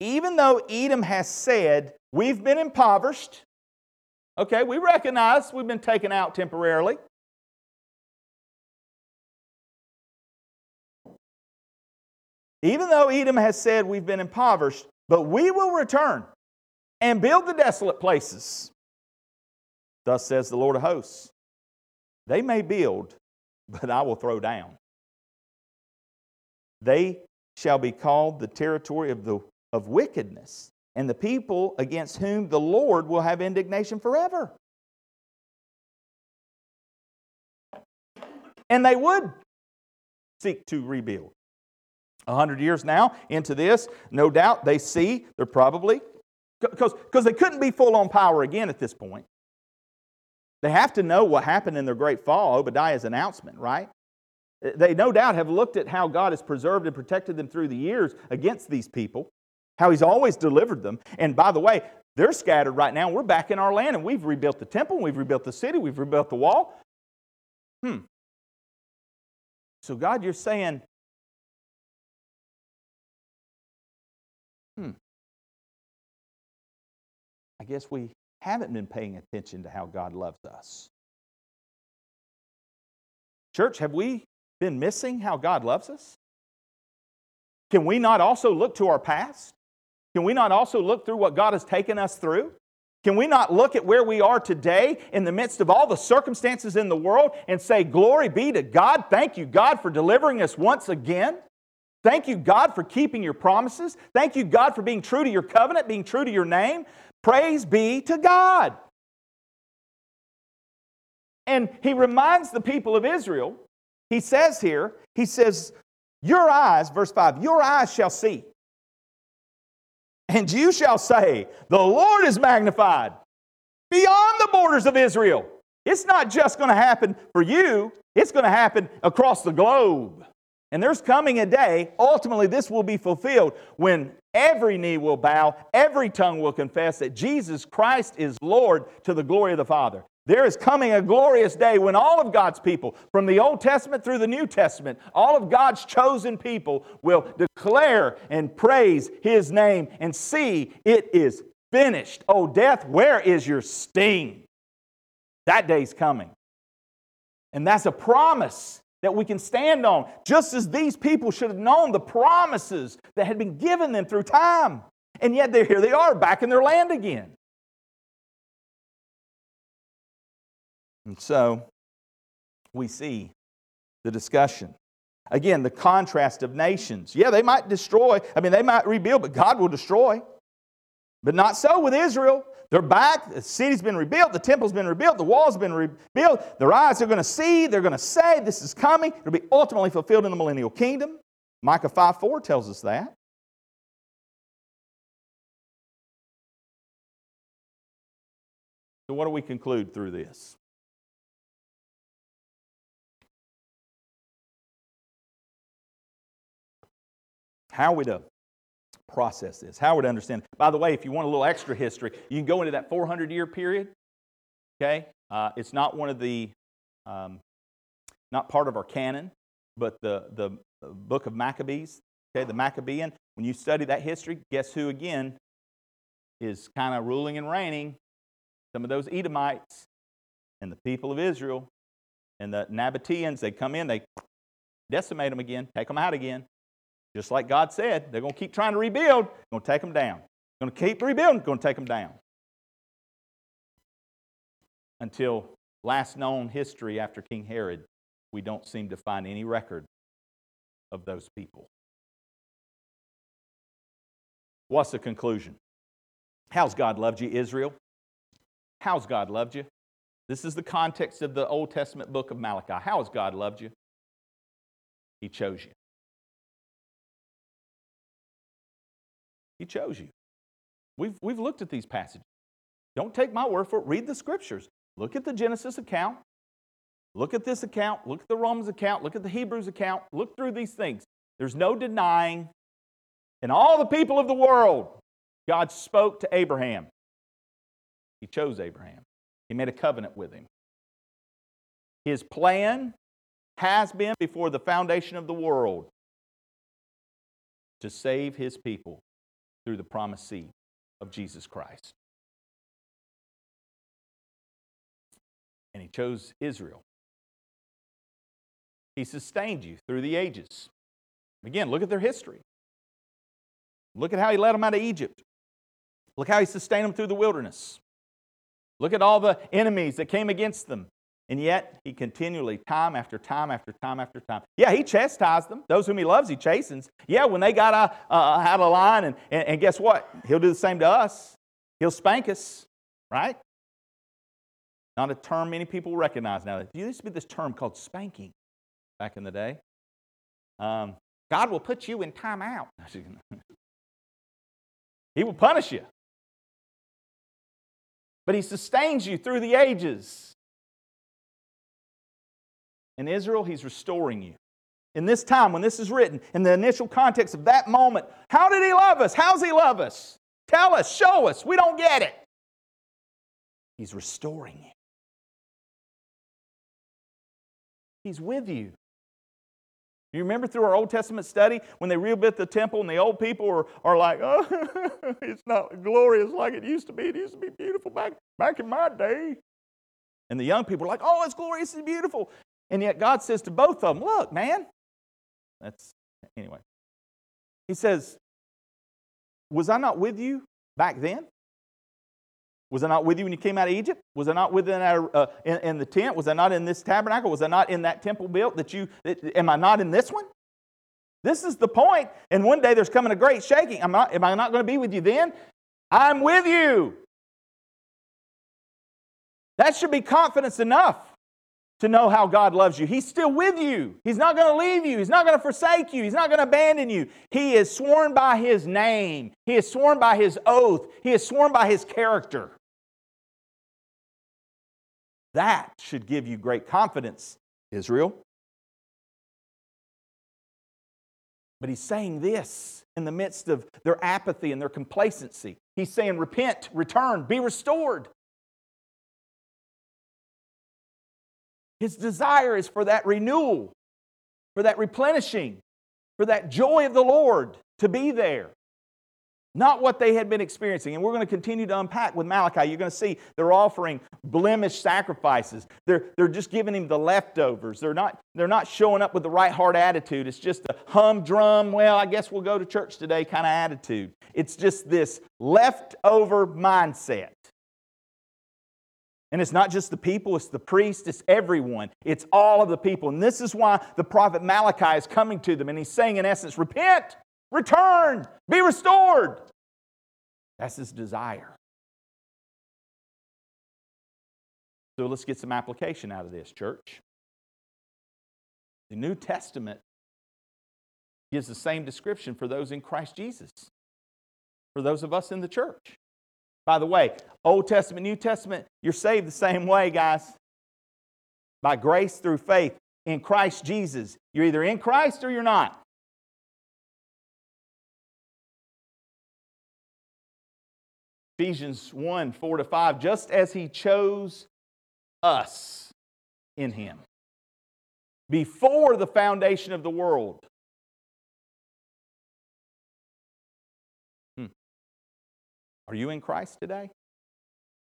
Even though Edom has said, We've been impoverished, okay, we recognize we've been taken out temporarily. Even though Edom has said we've been impoverished, but we will return and build the desolate places. Thus says the Lord of hosts. They may build, but I will throw down. They shall be called the territory of, the, of wickedness, and the people against whom the Lord will have indignation forever. And they would seek to rebuild. A hundred years now into this, no doubt they see they're probably, because they couldn't be full on power again at this point. They have to know what happened in their great fall, Obadiah's announcement, right? They no doubt have looked at how God has preserved and protected them through the years against these people, how He's always delivered them. And by the way, they're scattered right now. We're back in our land and we've rebuilt the temple, we've rebuilt the city, we've rebuilt the wall. Hmm. So, God, you're saying hmm, I guess we haven't been paying attention to how God loves us. Church, have we been missing how God loves us? Can we not also look to our past? Can we not also look through what God has taken us through? Can we not look at where we are today in the midst of all the circumstances in the world and say, Glory be to God. Thank you, God, for delivering us once again? Thank you, God, for keeping your promises. Thank you, God, for being true to your covenant, being true to your name. Praise be to God. And he reminds the people of Israel, he says here, he says, Your eyes, verse 5, your eyes shall see. And you shall say, The Lord is magnified beyond the borders of Israel. It's not just going to happen for you, it's going to happen across the globe. And there's coming a day, ultimately, this will be fulfilled when every knee will bow, every tongue will confess that Jesus Christ is Lord to the glory of the Father. There is coming a glorious day when all of God's people, from the Old Testament through the New Testament, all of God's chosen people will declare and praise His name and see it is finished. Oh, death, where is your sting? That day's coming. And that's a promise that we can stand on, just as these people should have known the promises that had been given them through time. And yet, they're, here they are back in their land again. And so we see the discussion. Again, the contrast of nations. Yeah, they might destroy, I mean, they might rebuild, but God will destroy. But not so with Israel. They're back. The city's been rebuilt. The temple's been rebuilt. The wall's been rebuilt. Their eyes are going to see. They're going to say, This is coming. It'll be ultimately fulfilled in the millennial kingdom. Micah 5 4 tells us that. So, what do we conclude through this? How are we to process this? How we to understand? By the way, if you want a little extra history, you can go into that 400 year period. Okay? Uh, it's not one of the, um, not part of our canon, but the, the book of Maccabees, okay, the Maccabean. When you study that history, guess who again is kind of ruling and reigning? Some of those Edomites and the people of Israel and the Nabateans, they come in, they decimate them again, take them out again. Just like God said, they're going to keep trying to rebuild, going to take them down. Going to keep rebuilding, going to take them down. Until last known history after King Herod, we don't seem to find any record of those people. What's the conclusion? How's God loved you, Israel? How's God loved you? This is the context of the Old Testament book of Malachi. How has God loved you? He chose you. He chose you. We've, we've looked at these passages. Don't take my word for it. Read the scriptures. Look at the Genesis account. Look at this account. Look at the Romans account. Look at the Hebrews account. Look through these things. There's no denying. And all the people of the world, God spoke to Abraham. He chose Abraham, He made a covenant with him. His plan has been before the foundation of the world to save His people through the promised seed of Jesus Christ. And he chose Israel. He sustained you through the ages. Again, look at their history. Look at how he led them out of Egypt. Look how he sustained them through the wilderness. Look at all the enemies that came against them. And yet, he continually, time after time after time after time. Yeah, he chastised them. Those whom he loves, he chastens. Yeah, when they got uh, out of line, and, and, and guess what? He'll do the same to us. He'll spank us, right? Not a term many people recognize now. There used to be this term called spanking back in the day. Um, God will put you in timeout. he will punish you. But he sustains you through the ages. In Israel, he's restoring you. In this time, when this is written, in the initial context of that moment, how did he love us? How's he love us? Tell us, show us. We don't get it. He's restoring you. He's with you. You remember through our Old Testament study when they rebuilt the temple and the old people are, are like, oh, it's not glorious like it used to be. It used to be beautiful back, back in my day. And the young people are like, oh, it's glorious and beautiful. And yet God says to both of them, look, man, that's, anyway. He says, was I not with you back then? Was I not with you when you came out of Egypt? Was I not within our, uh, in, in, the tent? Was I not in this tabernacle? Was I not in that temple built that you, am I not in this one? This is the point. And one day there's coming a great shaking. Am, I, am I not going to be with you then? I'm with you. That should be confidence enough to know how God loves you. He's still with you. He's not going to leave you. He's not going to forsake you. He's not going to abandon you. He is sworn by His name, He is sworn by His oath, He is sworn by His character. That should give you great confidence, Israel. But he's saying this in the midst of their apathy and their complacency. He's saying, Repent, return, be restored. His desire is for that renewal, for that replenishing, for that joy of the Lord to be there not what they had been experiencing. And we're going to continue to unpack with Malachi. You're going to see they're offering blemished sacrifices. They're, they're just giving him the leftovers. They're not, they're not showing up with the right heart attitude. It's just a humdrum, well, I guess we'll go to church today kind of attitude. It's just this leftover mindset. And it's not just the people, it's the priest, it's everyone. It's all of the people. And this is why the prophet Malachi is coming to them and he's saying, in essence, repent, return, be restored. That's his desire. So let's get some application out of this, church. The New Testament gives the same description for those in Christ Jesus, for those of us in the church. By the way, Old Testament, New Testament, you're saved the same way, guys. By grace through faith in Christ Jesus. You're either in Christ or you're not. Ephesians 1 4 to 5, just as he chose us in him before the foundation of the world. Are you in Christ today?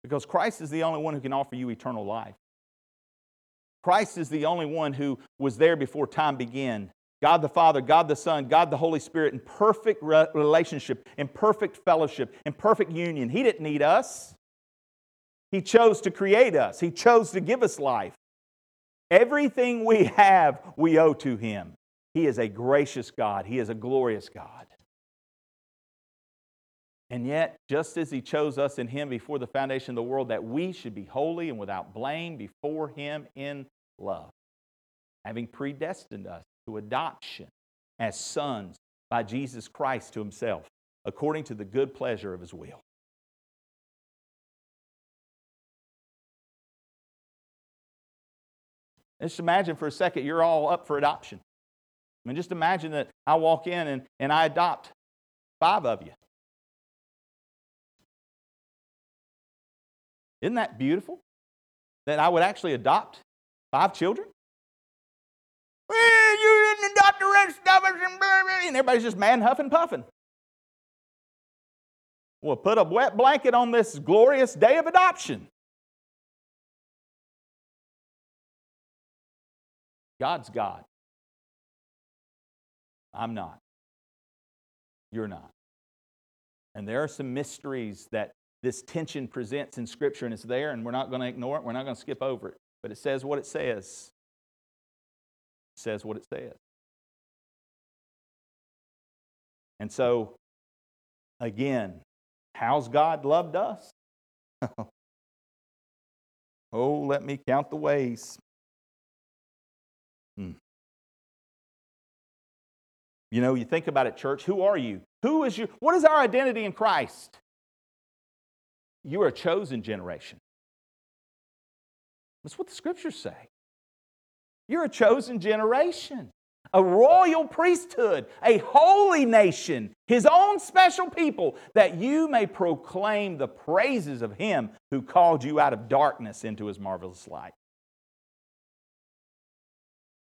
Because Christ is the only one who can offer you eternal life. Christ is the only one who was there before time began God the Father, God the Son, God the Holy Spirit in perfect re- relationship, in perfect fellowship, in perfect union. He didn't need us. He chose to create us, He chose to give us life. Everything we have, we owe to Him. He is a gracious God, He is a glorious God. And yet, just as He chose us in Him before the foundation of the world, that we should be holy and without blame before Him in love, having predestined us to adoption as sons by Jesus Christ to himself, according to the good pleasure of his will. Just imagine for a second you're all up for adoption. I mean, just imagine that I walk in and, and I adopt five of you. Isn't that beautiful? That I would actually adopt five children? Well, you didn't adopt the rest of us, and, and everybody's just man huffing puffing. Well, put a wet blanket on this glorious day of adoption. God's God. I'm not. You're not. And there are some mysteries that this tension presents in Scripture, and it's there, and we're not going to ignore it. We're not going to skip over it. But it says what it says It says what it says. And so, again, how's God loved us? oh, let me count the ways. Hmm. You know, you think about it, church. Who are you? Who is your, What is our identity in Christ? You are a chosen generation. That's what the scriptures say. You're a chosen generation, a royal priesthood, a holy nation, his own special people, that you may proclaim the praises of him who called you out of darkness into his marvelous light.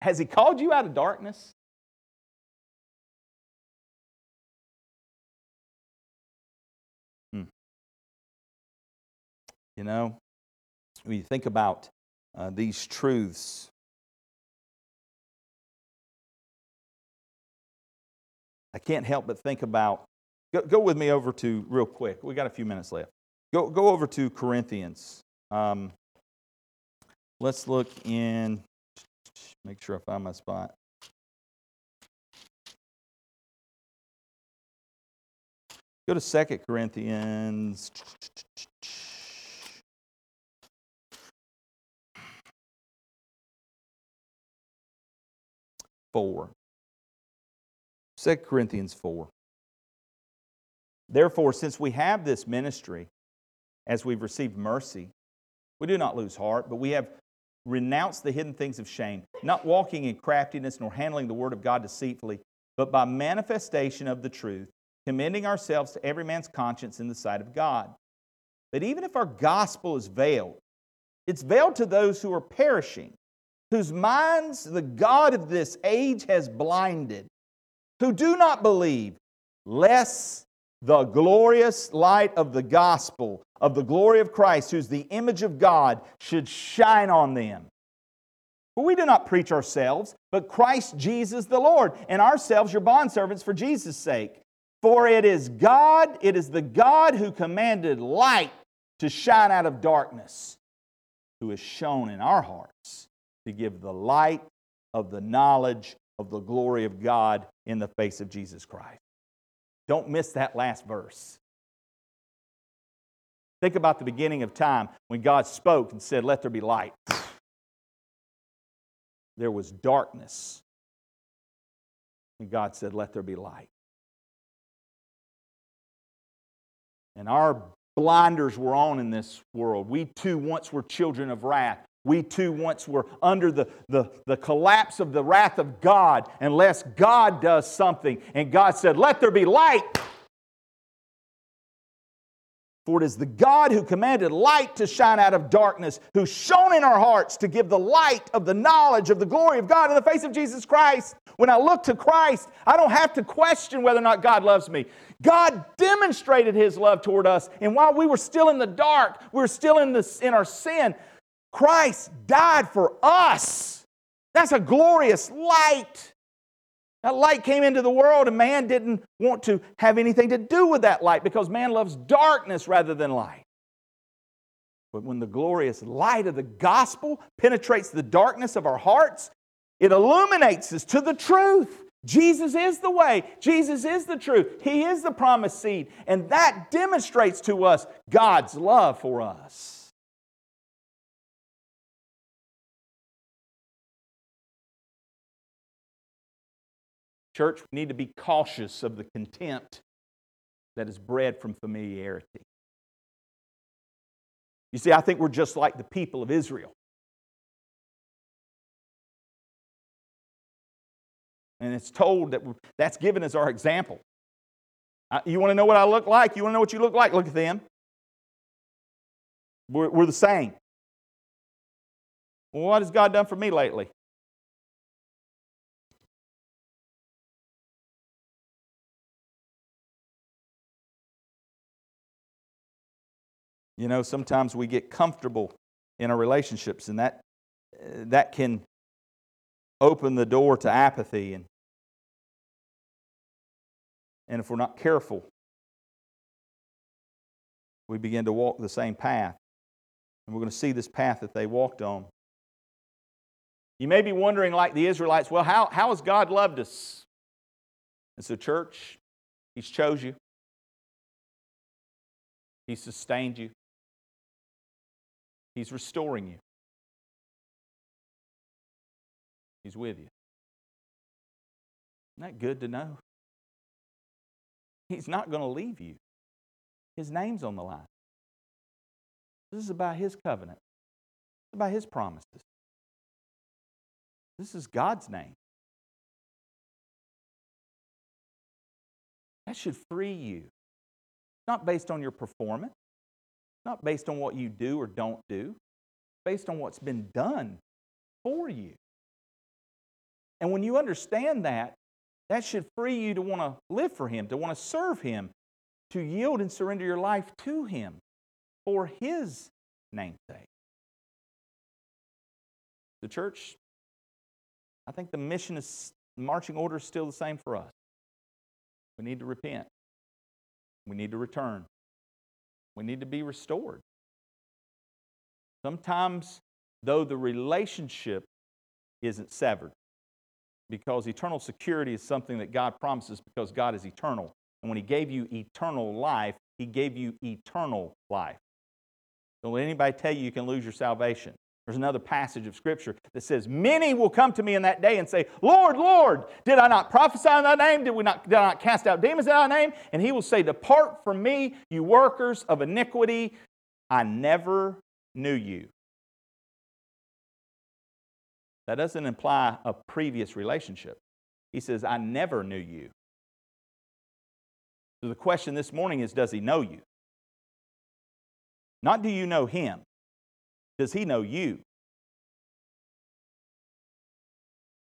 Has he called you out of darkness? You know, when you think about uh, these truths, I can't help but think about. Go, go, with me over to real quick. We got a few minutes left. Go, go over to Corinthians. Um, let's look in. Make sure I find my spot. Go to Second Corinthians. 4. 2 Corinthians 4. Therefore, since we have this ministry, as we've received mercy, we do not lose heart, but we have renounced the hidden things of shame, not walking in craftiness nor handling the word of God deceitfully, but by manifestation of the truth, commending ourselves to every man's conscience in the sight of God. But even if our gospel is veiled, it's veiled to those who are perishing whose minds the God of this age has blinded, who do not believe, lest the glorious light of the gospel, of the glory of Christ, who's the image of God, should shine on them. For we do not preach ourselves, but Christ Jesus the Lord, and ourselves your bondservants for Jesus' sake. For it is God, it is the God who commanded light to shine out of darkness, who has shone in our hearts to give the light of the knowledge of the glory of God in the face of Jesus Christ. Don't miss that last verse. Think about the beginning of time when God spoke and said, Let there be light. There was darkness. And God said, Let there be light. And our blinders were on in this world. We too once were children of wrath. We too once were under the, the, the collapse of the wrath of God unless God does something. And God said, Let there be light. For it is the God who commanded light to shine out of darkness, who shone in our hearts to give the light of the knowledge of the glory of God in the face of Jesus Christ. When I look to Christ, I don't have to question whether or not God loves me. God demonstrated his love toward us. And while we were still in the dark, we were still in, this, in our sin, Christ died for us. That's a glorious light. That light came into the world, and man didn't want to have anything to do with that light because man loves darkness rather than light. But when the glorious light of the gospel penetrates the darkness of our hearts, it illuminates us to the truth. Jesus is the way. Jesus is the truth. He is the promised seed. And that demonstrates to us God's love for us. Church, we need to be cautious of the contempt that is bred from familiarity. You see, I think we're just like the people of Israel. And it's told that that's given as our example. You want to know what I look like? You want to know what you look like? Look at them. We're, we're the same. Well, what has God done for me lately? You know, sometimes we get comfortable in our relationships, and that, eh, that can open the door to apathy. And, and if we're not careful, we begin to walk the same path. And we're going to see this path that they walked on. You may be wondering, like the Israelites, well, how, how has God loved us? And so, church, He's chose you. He sustained you. He's restoring you, He's with you. Isn't that good to know? He's not going to leave you. His name's on the line. This is about His covenant, it's about His promises. This is God's name. That should free you. Not based on your performance, not based on what you do or don't do, based on what's been done for you. And when you understand that, that should free you to want to live for Him, to want to serve Him, to yield and surrender your life to Him for His namesake. The church, I think the mission is marching order is still the same for us. We need to repent. We need to return. We need to be restored. Sometimes, though the relationship isn't severed, because eternal security is something that God promises because God is eternal. And when He gave you eternal life, He gave you eternal life. Don't let anybody tell you you can lose your salvation. There's another passage of Scripture that says, Many will come to me in that day and say, Lord, Lord, did I not prophesy in thy name? Did, we not, did I not cast out demons in thy name? And he will say, Depart from me, you workers of iniquity. I never knew you. That doesn't imply a previous relationship. He says, I never knew you. So the question this morning is, Does he know you? Not do you know him? Does he know you?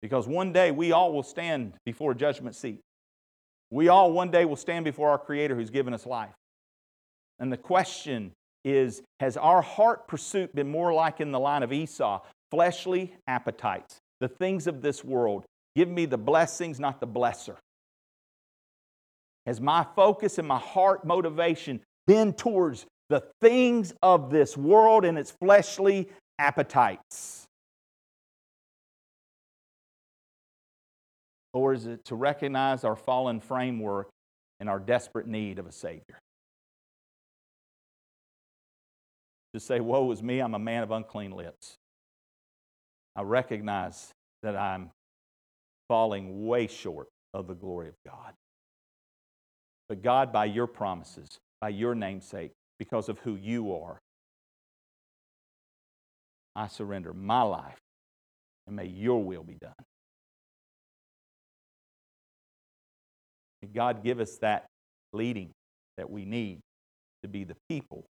Because one day we all will stand before a judgment seat. We all one day will stand before our Creator who's given us life. And the question is Has our heart pursuit been more like in the line of Esau, fleshly appetites, the things of this world? Give me the blessings, not the blesser. Has my focus and my heart motivation been towards the things of this world and its fleshly appetites? Or is it to recognize our fallen framework and our desperate need of a Savior? To say, Woe is me, I'm a man of unclean lips. I recognize that I'm falling way short of the glory of God. But God, by your promises, by your namesake, because of who you are. I surrender my life and may your will be done. May God give us that leading that we need to be the people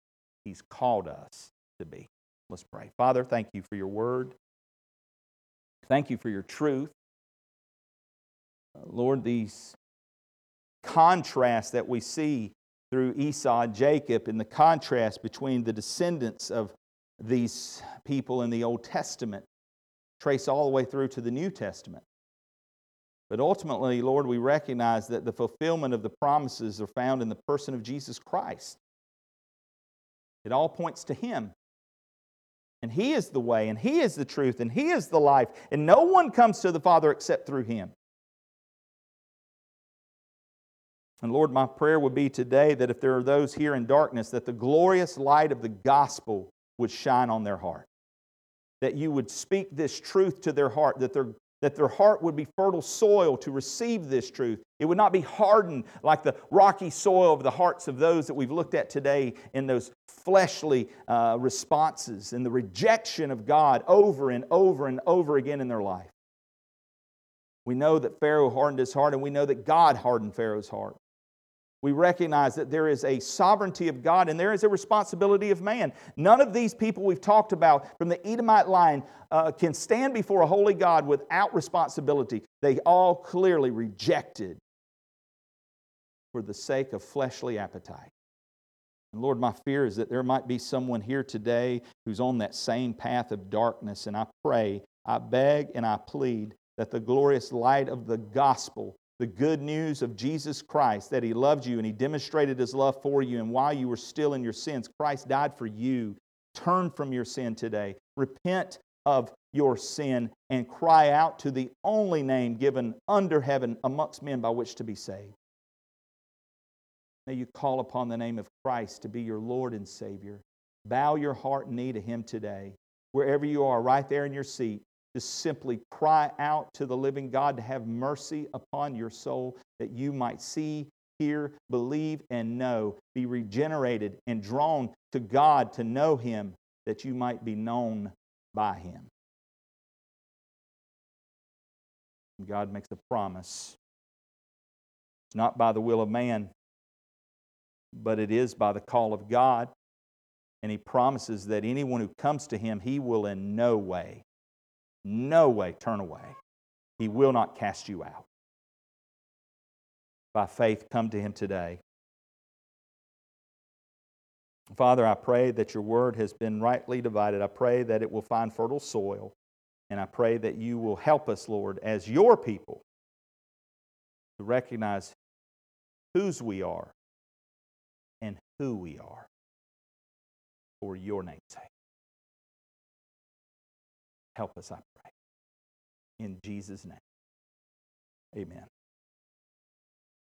He's called us to be. Let's pray. Father, thank you for your word. Thank you for your truth. Uh, Lord, these contrasts that we see through Esau and Jacob and the contrast between the descendants of these people in the Old Testament trace all the way through to the New Testament. But ultimately, Lord, we recognize that the fulfillment of the promises are found in the person of Jesus Christ. It all points to Him. And He is the way, and He is the truth, and He is the life, and no one comes to the Father except through Him. And Lord, my prayer would be today that if there are those here in darkness, that the glorious light of the gospel would shine on their heart. That you would speak this truth to their heart, that their, that their heart would be fertile soil to receive this truth. It would not be hardened like the rocky soil of the hearts of those that we've looked at today in those fleshly uh, responses and the rejection of God over and over and over again in their life. We know that Pharaoh hardened his heart, and we know that God hardened Pharaoh's heart we recognize that there is a sovereignty of God and there is a responsibility of man. None of these people we've talked about from the Edomite line uh, can stand before a holy God without responsibility. They all clearly rejected for the sake of fleshly appetite. And Lord, my fear is that there might be someone here today who's on that same path of darkness, and I pray, I beg, and I plead that the glorious light of the gospel the good news of Jesus Christ, that He loved you and He demonstrated His love for you. And while you were still in your sins, Christ died for you. Turn from your sin today. Repent of your sin and cry out to the only name given under heaven amongst men by which to be saved. May you call upon the name of Christ to be your Lord and Savior. Bow your heart and knee to Him today. Wherever you are, right there in your seat, to simply cry out to the living God to have mercy upon your soul that you might see, hear, believe, and know, be regenerated and drawn to God to know Him, that you might be known by Him. God makes a promise. It's not by the will of man, but it is by the call of God. And He promises that anyone who comes to Him, He will in no way no way turn away. He will not cast you out. By faith, come to Him today. Father, I pray that your word has been rightly divided. I pray that it will find fertile soil. And I pray that you will help us, Lord, as your people to recognize whose we are and who we are for your name's sake. Help us, I pray. In Jesus' name, amen.